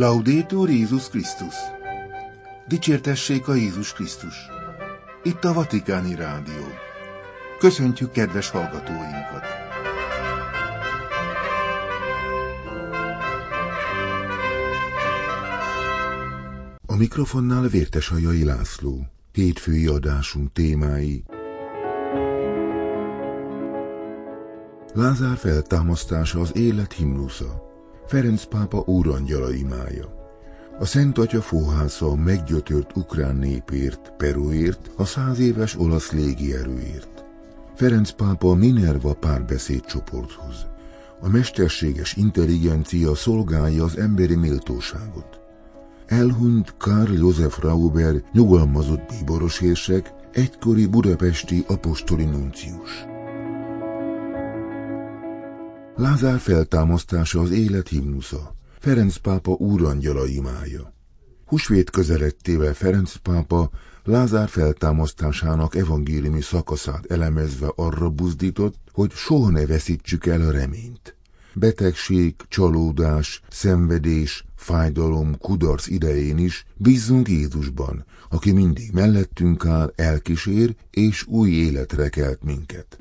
Laudétur Jézus Krisztus! Dicsértessék a Jézus Krisztus! Itt a Vatikáni Rádió. Köszöntjük kedves hallgatóinkat! A mikrofonnál Vértesajai László. Hétfői adásunk témái. Lázár feltámasztása az élet himnusza. Ferenc pápa úrangyala imája. A Szent Atya fóhásza a meggyötört ukrán népért, Peruért, a száz éves olasz légierőért. Ferenc pápa Minerva párbeszédcsoporthoz. A mesterséges intelligencia szolgálja az emberi méltóságot. Elhunyt Karl Josef Rauber, nyugalmazott bíboros érsek, egykori budapesti apostoli nuncius. Lázár feltámasztása az élet himnusza. Ferenc pápa úrangyala imája. Husvét közelettével Ferenc pápa Lázár feltámasztásának evangéliumi szakaszát elemezve arra buzdított, hogy soha ne veszítsük el a reményt. Betegség, csalódás, szenvedés, fájdalom, kudarc idején is bízzunk Jézusban, aki mindig mellettünk áll, elkísér és új életre kelt minket.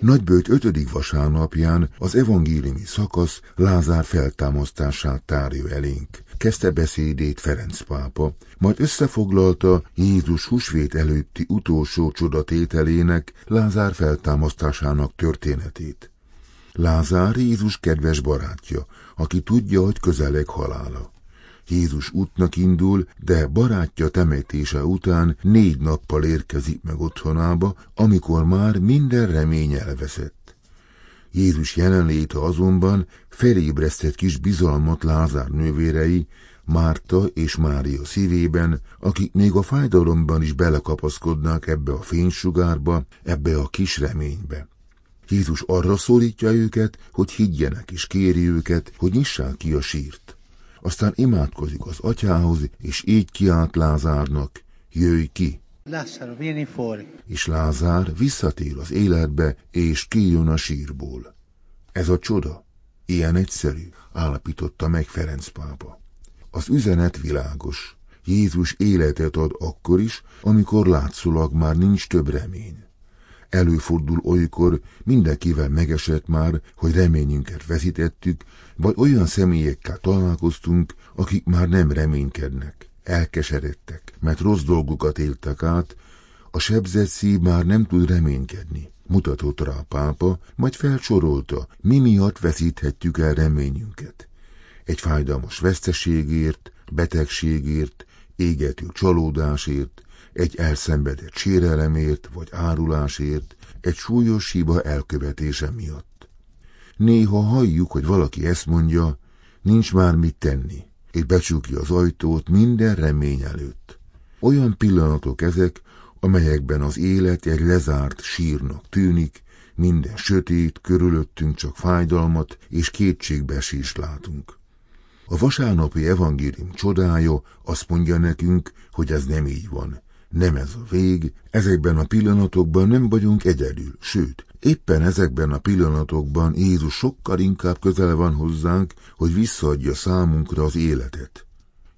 Nagybőjt ötödik vasárnapján az evangéliumi szakasz Lázár feltámasztását tárja elénk. Kezdte beszédét Ferenc pápa, majd összefoglalta Jézus husvét előtti utolsó csodatételének, Lázár feltámasztásának történetét. Lázár Jézus kedves barátja, aki tudja, hogy közeleg halála. Jézus útnak indul, de barátja temetése után négy nappal érkezik meg otthonába, amikor már minden remény elveszett. Jézus jelenléte azonban felébresztett kis bizalmat Lázár nővérei, Márta és Mária szívében, akik még a fájdalomban is belekapaszkodnak ebbe a fénysugárba, ebbe a kis reménybe. Jézus arra szólítja őket, hogy higgyenek és kéri őket, hogy nyissák ki a sírt. Aztán imádkozik az atyához, és így kiált Lázárnak, jöjj ki! Lazzaro, vieni fuori. És Lázár visszatér az életbe, és kijön a sírból. Ez a csoda? Ilyen egyszerű, állapította meg Ferenc pápa. Az üzenet világos. Jézus életet ad akkor is, amikor látszólag már nincs több remény. Előfordul olykor, mindenkivel megesett már, hogy reményünket veszítettük, vagy olyan személyekkel találkoztunk, akik már nem reménykednek, elkeseredtek, mert rossz dolgokat éltek át, a sebzett szív már nem tud reménykedni. Mutatott rá a pápa, majd felsorolta, mi miatt veszíthetjük el reményünket. Egy fájdalmas veszteségért, betegségért, égető csalódásért, egy elszenvedett sérelemért vagy árulásért, egy súlyos hiba elkövetése miatt. Néha halljuk, hogy valaki ezt mondja, nincs már mit tenni, és becsukja az ajtót minden remény előtt. Olyan pillanatok ezek, amelyekben az élet egy lezárt sírnak tűnik, minden sötét, körülöttünk csak fájdalmat és kétségbeesést látunk. A vasárnapi evangélium csodája azt mondja nekünk, hogy ez nem így van. Nem ez a vég, ezekben a pillanatokban nem vagyunk egyedül, sőt, éppen ezekben a pillanatokban Jézus sokkal inkább közel van hozzánk, hogy visszaadja számunkra az életet.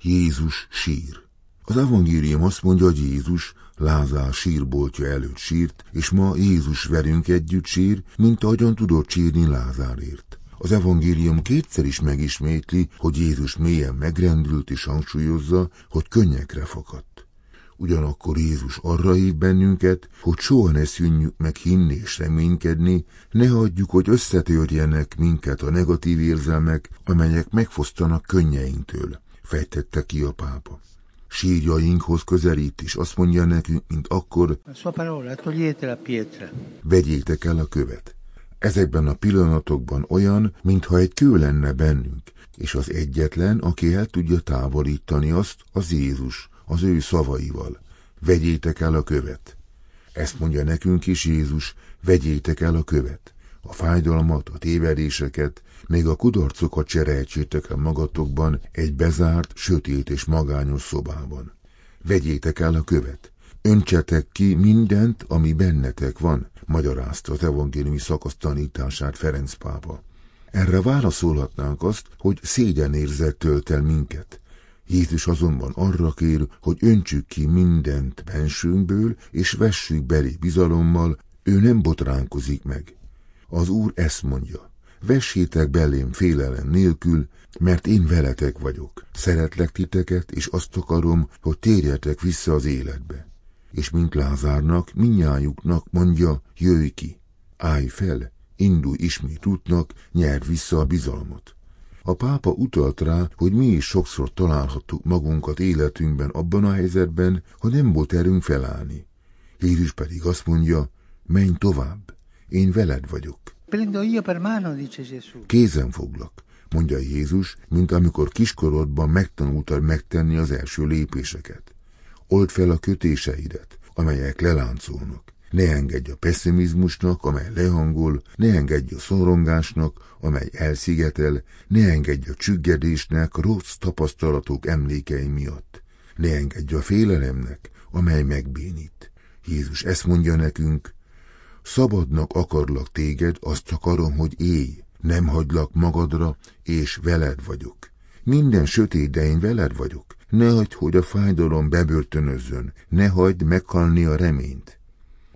Jézus sír. Az evangélium azt mondja, hogy Jézus Lázár sírboltja előtt sírt, és ma Jézus velünk együtt sír, mint ahogyan tudott sírni Lázárért. Az evangélium kétszer is megismétli, hogy Jézus mélyen megrendült és hangsúlyozza, hogy könnyekre fakadt. Ugyanakkor Jézus arra hív bennünket, hogy soha ne szűnjük meg hinni és reménykedni, ne hagyjuk, hogy összetörjenek minket a negatív érzelmek, amelyek megfosztanak könnyeinktől, fejtette ki a pápa. Sírjainkhoz közelít, és azt mondja nekünk, mint akkor, vegyétek el a követ. Ezekben a pillanatokban olyan, mintha egy kő lenne bennünk, és az egyetlen, aki el tudja távolítani azt, az Jézus, az ő szavaival. Vegyétek el a követ. Ezt mondja nekünk is Jézus, vegyétek el a követ. A fájdalmat, a tévedéseket, még a kudarcokat cseréltsétek el magatokban egy bezárt, sötét és magányos szobában. Vegyétek el a követ. Öntsetek ki mindent, ami bennetek van, magyarázta az evangéliumi szakasz tanítását Ferenc pápa. Erre válaszolhatnánk azt, hogy szégyenérzet tölt el minket. Jézus azonban arra kér, hogy öntsük ki mindent bensőnkből, és vessük belé bizalommal, ő nem botránkozik meg. Az Úr ezt mondja, vessétek belém félelem nélkül, mert én veletek vagyok. Szeretlek titeket, és azt akarom, hogy térjetek vissza az életbe. És mint Lázárnak, minnyájuknak mondja, jöjj ki, állj fel, indulj ismét útnak, nyerd vissza a bizalmat. A pápa utalt rá, hogy mi is sokszor találhattuk magunkat életünkben abban a helyzetben, hogy nem volt erőnk felállni. Jézus pedig azt mondja, menj tovább, én veled vagyok. Kézen foglak, mondja Jézus, mint amikor kiskorodban megtanultad megtenni az első lépéseket. Old fel a kötéseidet, amelyek leláncolnak. Ne engedj a pessimizmusnak, amely lehangol, ne engedj a szorongásnak, amely elszigetel, ne engedj a csüggedésnek, rossz tapasztalatok emlékei miatt. Ne engedj a félelemnek, amely megbénít. Jézus ezt mondja nekünk, szabadnak akarlak téged, azt akarom, hogy élj, nem hagylak magadra, és veled vagyok. Minden sötét, de én veled vagyok. Ne hagyd, hogy a fájdalom bebörtönözzön, ne hagyd meghalni a reményt.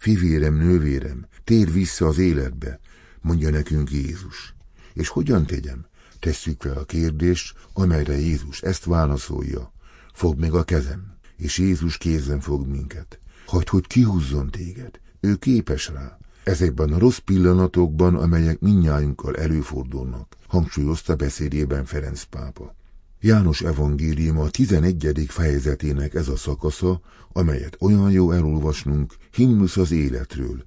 Fivérem, nővérem, tér vissza az életbe, mondja nekünk Jézus. És hogyan tegyem? Tesszük fel a kérdést, amelyre Jézus ezt válaszolja. Fogd meg a kezem, és Jézus kézen fog minket. Hagyd, hogy kihúzzon téged. Ő képes rá. Ezekben a rossz pillanatokban, amelyek minnyájunkkal előfordulnak, hangsúlyozta beszédében Ferenc pápa. János evangélium a 11. fejezetének ez a szakasza, amelyet olyan jó elolvasnunk, himnusz az életről.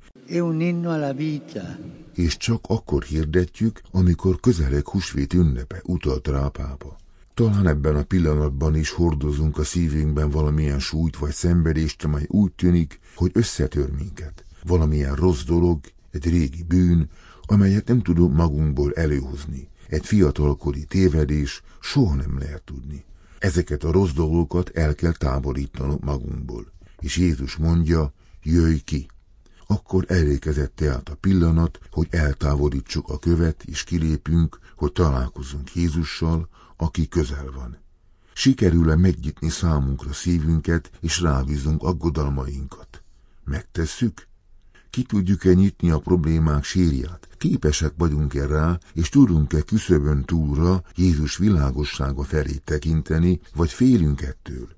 És csak akkor hirdetjük, amikor közeleg húsvét ünnepe, utalt rá a pápa. Talán ebben a pillanatban is hordozunk a szívünkben valamilyen súlyt vagy szenvedést, amely úgy tűnik, hogy összetör minket. Valamilyen rossz dolog, egy régi bűn, amelyet nem tudunk magunkból előhozni. Egy fiatalkori tévedés soha nem lehet tudni. Ezeket a rossz dolgokat el kell távolítanunk magunkból. És Jézus mondja, jöjj ki! Akkor elékezett tehát a pillanat, hogy eltávolítsuk a követ, és kilépünk, hogy találkozunk Jézussal, aki közel van. Sikerül-e megnyitni számunkra szívünket, és rábízunk aggodalmainkat? Megtesszük? Ki tudjuk-e nyitni a problémák sírját? Képesek vagyunk-e rá, és tudunk-e küszöbön túlra Jézus világossága felé tekinteni, vagy félünk ettől?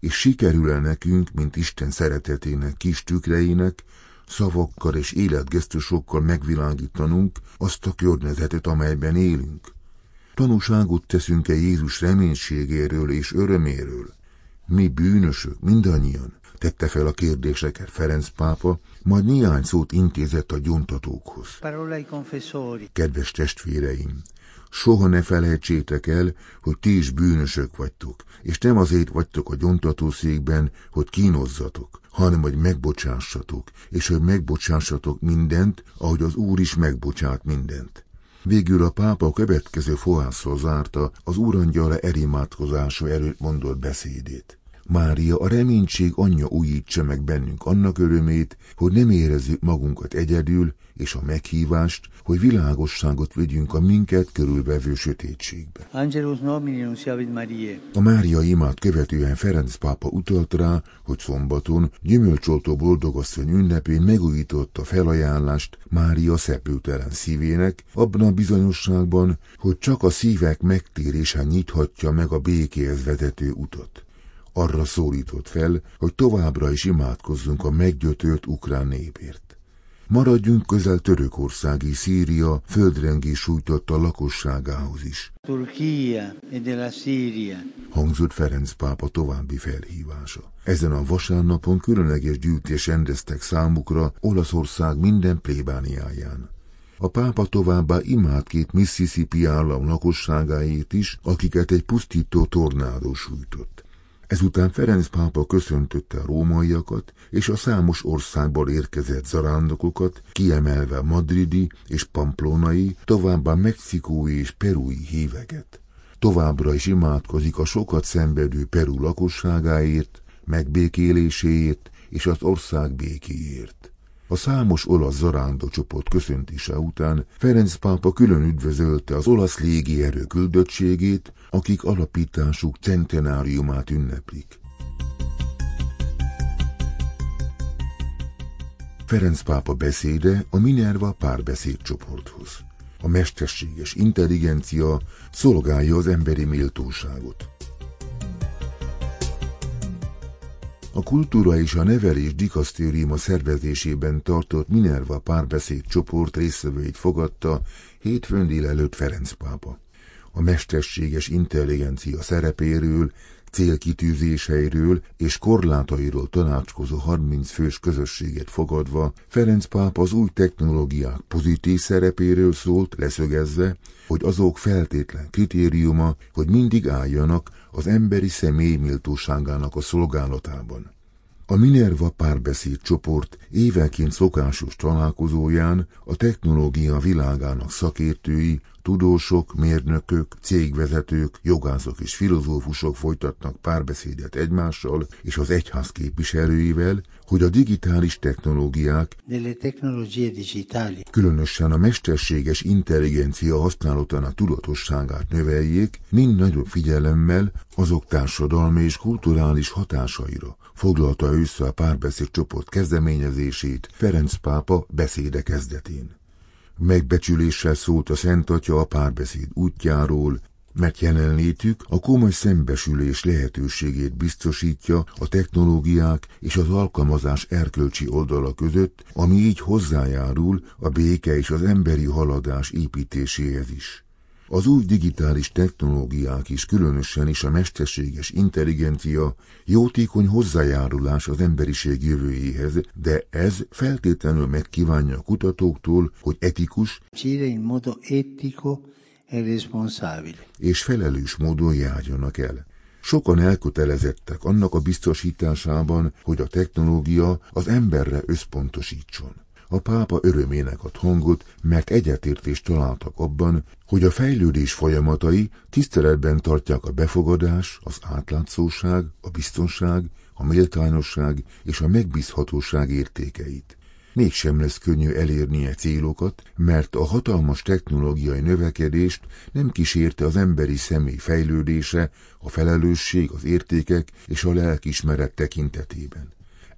És sikerül-e nekünk, mint Isten szeretetének kis tükreinek, szavakkal és életgesztusokkal megvilágítanunk azt a környezetet, amelyben élünk? Tanúságot teszünk-e Jézus reménységéről és öröméről? Mi bűnösök, mindannyian, tette fel a kérdéseket Ferenc pápa, majd néhány szót intézett a gyontatókhoz. Kedves testvéreim, soha ne felejtsétek el, hogy ti is bűnösök vagytok, és nem azért vagytok a gyontatószékben, hogy kínozzatok, hanem hogy megbocsássatok, és hogy megbocsássatok mindent, ahogy az Úr is megbocsát mindent. Végül a pápa a következő fohászról zárta az úrangyala erimátkozása előtt mondott beszédét. Mária, a reménység anyja újítsa meg bennünk annak örömét, hogy nem érezzük magunkat egyedül, és a meghívást, hogy világosságot vigyünk a minket körülvevő sötétségbe. Angelus Nomini. A Mária imát követően Ferenc pápa utalt rá, hogy szombaton gyümölcsoltó boldogasszony ünnepén megújította felajánlást Mária szepültelen szívének, abban a bizonyosságban, hogy csak a szívek megtérése nyithatja meg a békéhez vezető utat arra szólított fel, hogy továbbra is imádkozzunk a meggyötört ukrán népért. Maradjunk közel Törökországi Szíria földrengés sújtotta lakosságához is. Turchia e della Siria. Hangzott Ferenc pápa további felhívása. Ezen a vasárnapon különleges gyűjtés rendeztek számukra Olaszország minden plébániáján. A pápa továbbá imád két Mississippi állam lakosságáért is, akiket egy pusztító tornádó sújtott. Ezután Ferenc pápa köszöntötte a rómaiakat és a számos országból érkezett zarándokokat, kiemelve madridi és pamplonai, továbbá mexikói és perui híveket. Továbbra is imádkozik a sokat szenvedő Peru lakosságáért, megbékéléséért és az ország békéért. A számos olasz zarándó csoport köszöntése után Ferenc pápa külön üdvözölte az olasz légierő küldöttségét, akik alapításuk centenáriumát ünneplik. Ferenc pápa beszéde a Minerva párbeszéd csoporthoz. A mesterséges intelligencia szolgálja az emberi méltóságot. A kultúra és a nevelés dikasztériuma szervezésében tartott Minerva párbeszéd csoport részvevőit fogadta hétfőn délelőtt Ferenc pápa. A mesterséges intelligencia szerepéről célkitűzéseiről és korlátairól tanácskozó 30 fős közösséget fogadva Ferenc pápa az új technológiák pozitív szerepéről szólt, leszögezve, hogy azok feltétlen kritériuma, hogy mindig álljanak az emberi személy méltóságának a szolgálatában. A Minerva párbeszéd csoport évenként szokásos találkozóján a technológia világának szakértői, tudósok, mérnökök, cégvezetők, jogászok és filozófusok folytatnak párbeszédet egymással és az egyház képviselőivel, hogy a digitális technológiák, különösen a mesterséges intelligencia használatának tudatosságát növeljék, mind nagyobb figyelemmel azok társadalmi és kulturális hatásaira, foglalta össze a párbeszéd csoport kezdeményezését Ferenc pápa beszéde kezdetén. Megbecsüléssel szólt a Szent Atya a párbeszéd útjáról, mert jelenlétük a komoly szembesülés lehetőségét biztosítja a technológiák és az alkalmazás erkölcsi oldala között, ami így hozzájárul a béke és az emberi haladás építéséhez is. Az új digitális technológiák is, különösen is a mesterséges intelligencia jótékony hozzájárulás az emberiség jövőjéhez, de ez feltétlenül megkívánja a kutatóktól, hogy etikus e és felelős módon járjanak el. Sokan elkötelezettek annak a biztosításában, hogy a technológia az emberre összpontosítson. A pápa örömének ad hangot, mert egyetértést találtak abban, hogy a fejlődés folyamatai tiszteletben tartják a befogadás, az átlátszóság, a biztonság, a méltányosság és a megbízhatóság értékeit. Mégsem lesz könnyű elérnie célokat, mert a hatalmas technológiai növekedést nem kísérte az emberi személy fejlődése, a felelősség, az értékek és a lelkismeret tekintetében.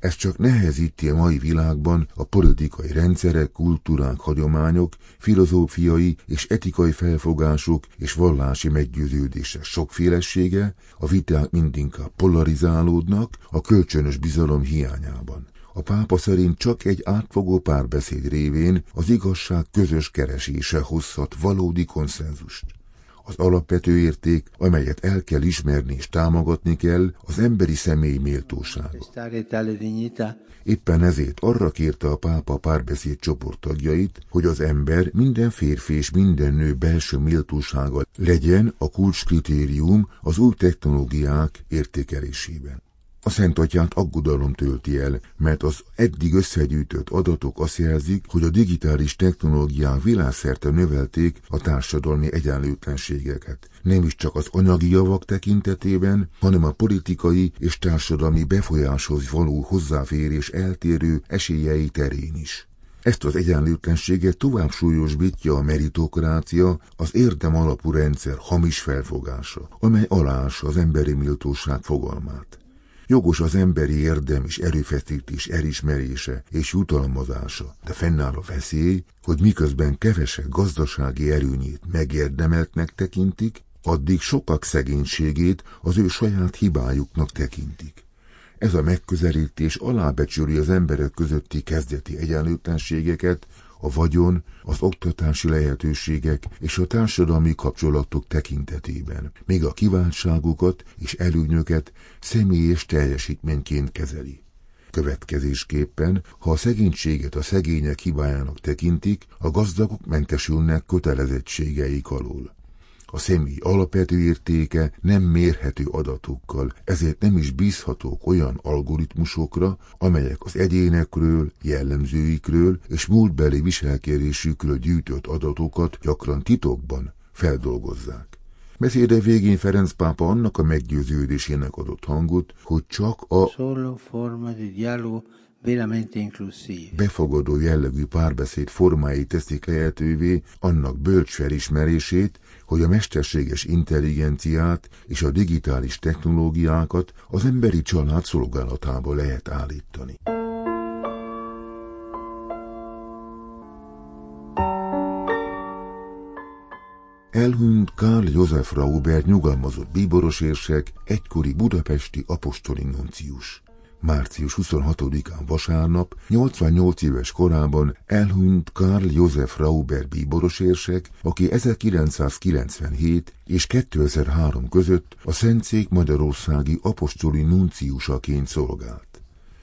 Ez csak nehezíti a mai világban a politikai rendszerek, kultúrák, hagyományok, filozófiai és etikai felfogások és vallási meggyőződések sokfélesége, a viták mindinkább polarizálódnak a kölcsönös bizalom hiányában. A pápa szerint csak egy átfogó párbeszéd révén az igazság közös keresése hozhat valódi konszenzust az alapvető érték, amelyet el kell ismerni és támogatni kell, az emberi személy méltósága. Éppen ezért arra kérte a pápa párbeszéd csoport tagjait, hogy az ember minden férfi és minden nő belső méltósága legyen a kulcskritérium az új technológiák értékelésében. A Szent Atyát aggodalom tölti el, mert az eddig összegyűjtött adatok azt jelzik, hogy a digitális technológiák világszerte növelték a társadalmi egyenlőtlenségeket. Nem is csak az anyagi javak tekintetében, hanem a politikai és társadalmi befolyáshoz való hozzáférés eltérő esélyei terén is. Ezt az egyenlőtlenséget tovább súlyosbítja a meritokrácia, az érdem alapú rendszer hamis felfogása, amely alása az emberi méltóság fogalmát. Jogos az emberi érdem és erőfeszítés elismerése és jutalmazása, de fennáll a veszély, hogy miközben kevesek gazdasági erőnyét megérdemeltnek tekintik, addig sokak szegénységét az ő saját hibájuknak tekintik. Ez a megközelítés alábecsüli az emberek közötti kezdeti egyenlőtlenségeket, a vagyon, az oktatási lehetőségek és a társadalmi kapcsolatok tekintetében, még a kiváltságukat és előnyöket személyes teljesítményként kezeli. Következésképpen, ha a szegénységet a szegények hibájának tekintik, a gazdagok mentesülnek kötelezettségeik alól. A személy alapvető értéke nem mérhető adatokkal, ezért nem is bízhatók olyan algoritmusokra, amelyek az egyénekről, jellemzőikről és múltbeli viselkedésükről gyűjtött adatokat gyakran titokban feldolgozzák. Beszéde végén Ferenc pápa annak a meggyőződésének adott hangot, hogy csak a Befogadó jellegű párbeszéd formái teszik lehetővé annak bölcs felismerését, hogy a mesterséges intelligenciát és a digitális technológiákat az emberi család szolgálatába lehet állítani. Elhunyt Karl József Rauber nyugalmazott bíboros érsek, egykori budapesti apostoli nuncius. Március 26-án vasárnap, 88 éves korában elhunyt Karl József Rauber bíboros érsek, aki 1997 és 2003 között a Szentszék Magyarországi apostoli nunciusaként szolgált.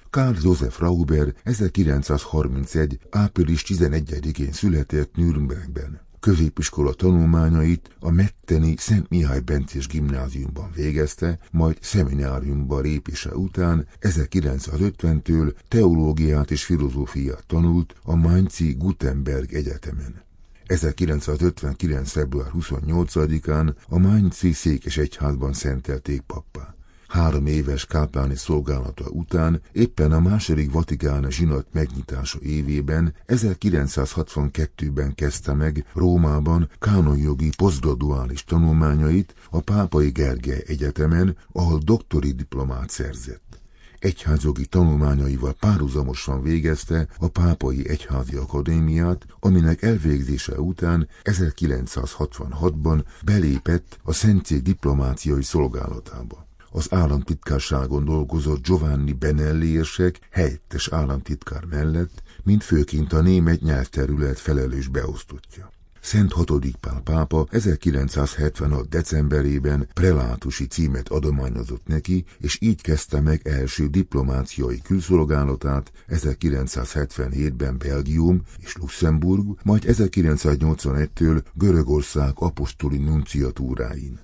Karl József Rauber 1931. április 11-én született Nürnbergben. Középiskola tanulmányait a Metteni Szent Mihály Bencés gimnáziumban végezte, majd szemináriumba lépése után 1950-től teológiát és filozófiát tanult a Mainzi Gutenberg Egyetemen. 1959. február 28-án a Mainzi székes egyházban szentelték pappá három éves kápáni szolgálata után éppen a második vatikáni zsinat megnyitása évében 1962-ben kezdte meg Rómában kánonjogi posztgraduális tanulmányait a Pápai Gergely Egyetemen, ahol doktori diplomát szerzett. Egyházjogi tanulmányaival párhuzamosan végezte a Pápai Egyházi Akadémiát, aminek elvégzése után 1966-ban belépett a Szentcég diplomáciai szolgálatába az államtitkárságon dolgozott Giovanni Benelli érsek helyettes államtitkár mellett, mint főként a német nyelvterület felelős beosztottja. Szent hatodik Pál pápa 1976. decemberében prelátusi címet adományozott neki, és így kezdte meg első diplomáciai külszolgálatát 1977-ben Belgium és Luxemburg, majd 1981-től Görögország apostoli nunciatúráin.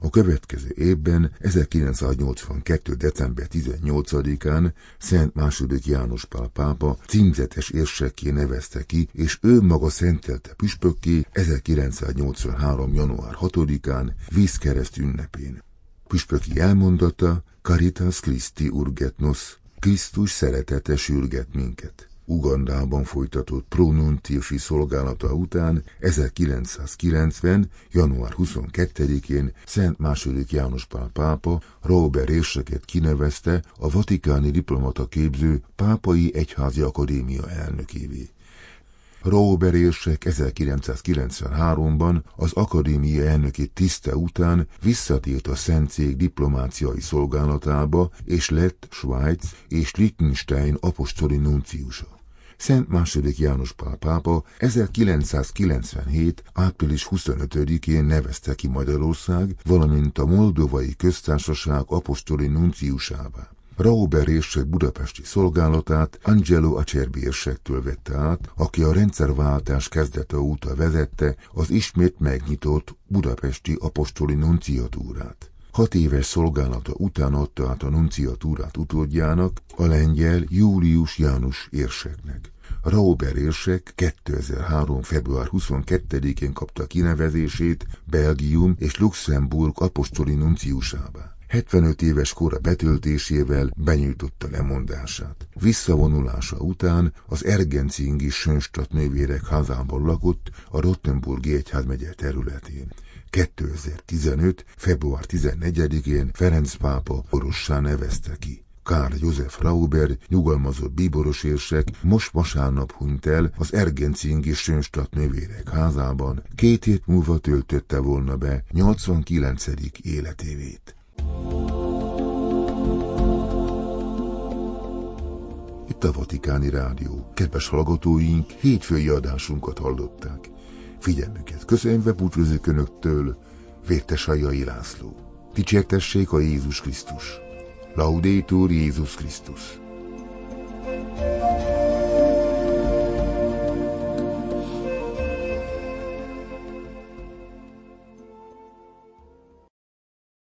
A következő évben, 1982. december 18-án Szent második János Pál pápa címzetes érsekké nevezte ki, és ő maga szentelte püspökké 1983. január 6-án vízkereszt ünnepén. Püspöki elmondata Caritas Christi urget nos, Krisztus szeretete sürget minket. Ugandában folytatott pronuntiusi szolgálata után 1990. január 22-én Szent II. János Pál pápa Robert érseket kinevezte a vatikáni diplomata képző Pápai Egyházi Akadémia elnökévé. Robert érsek 1993-ban az akadémia elnöki tiszte után visszatért a Szentcég diplomáciai szolgálatába, és lett Svájc és Liechtenstein apostoli nunciusa. Szent II. János Pál pápa 1997. április 25-én nevezte ki Magyarország, valamint a Moldovai Köztársaság apostoli nunciusává. Rauber érsek budapesti szolgálatát Angelo Acerbi érsektől vette át, aki a rendszerváltás kezdete óta vezette az ismét megnyitott budapesti apostoli nunciatúrát. Hat éves szolgálata után adta át a nunciatúrát utódjának, a lengyel Július János érseknek. Rauber érsek 2003. február 22-én kapta kinevezését Belgium és Luxemburg apostoli nunciusává. 75 éves kora betöltésével benyújtotta lemondását. Visszavonulása után az Ergencingi Sönstadt nővérek házában lakott a Rottenburgi egyházmegye területén. 2015. február 14-én Ferenc pápa orossá nevezte ki. Kár József Rauber, nyugalmazott bíboros érsek, most vasárnap hunyt el az Ergencingi Sönstadt nővérek házában, két hét múlva töltötte volna be 89. életévét. Itt a Vatikáni Rádió. Kedves hallgatóink, hétfői adásunkat hallották. Figyelmüket köszönve búcsúzik Önöktől, Vértes Ajai László. Dicsértessék a Jézus Krisztus! Laudetur Jézus Krisztus! thank you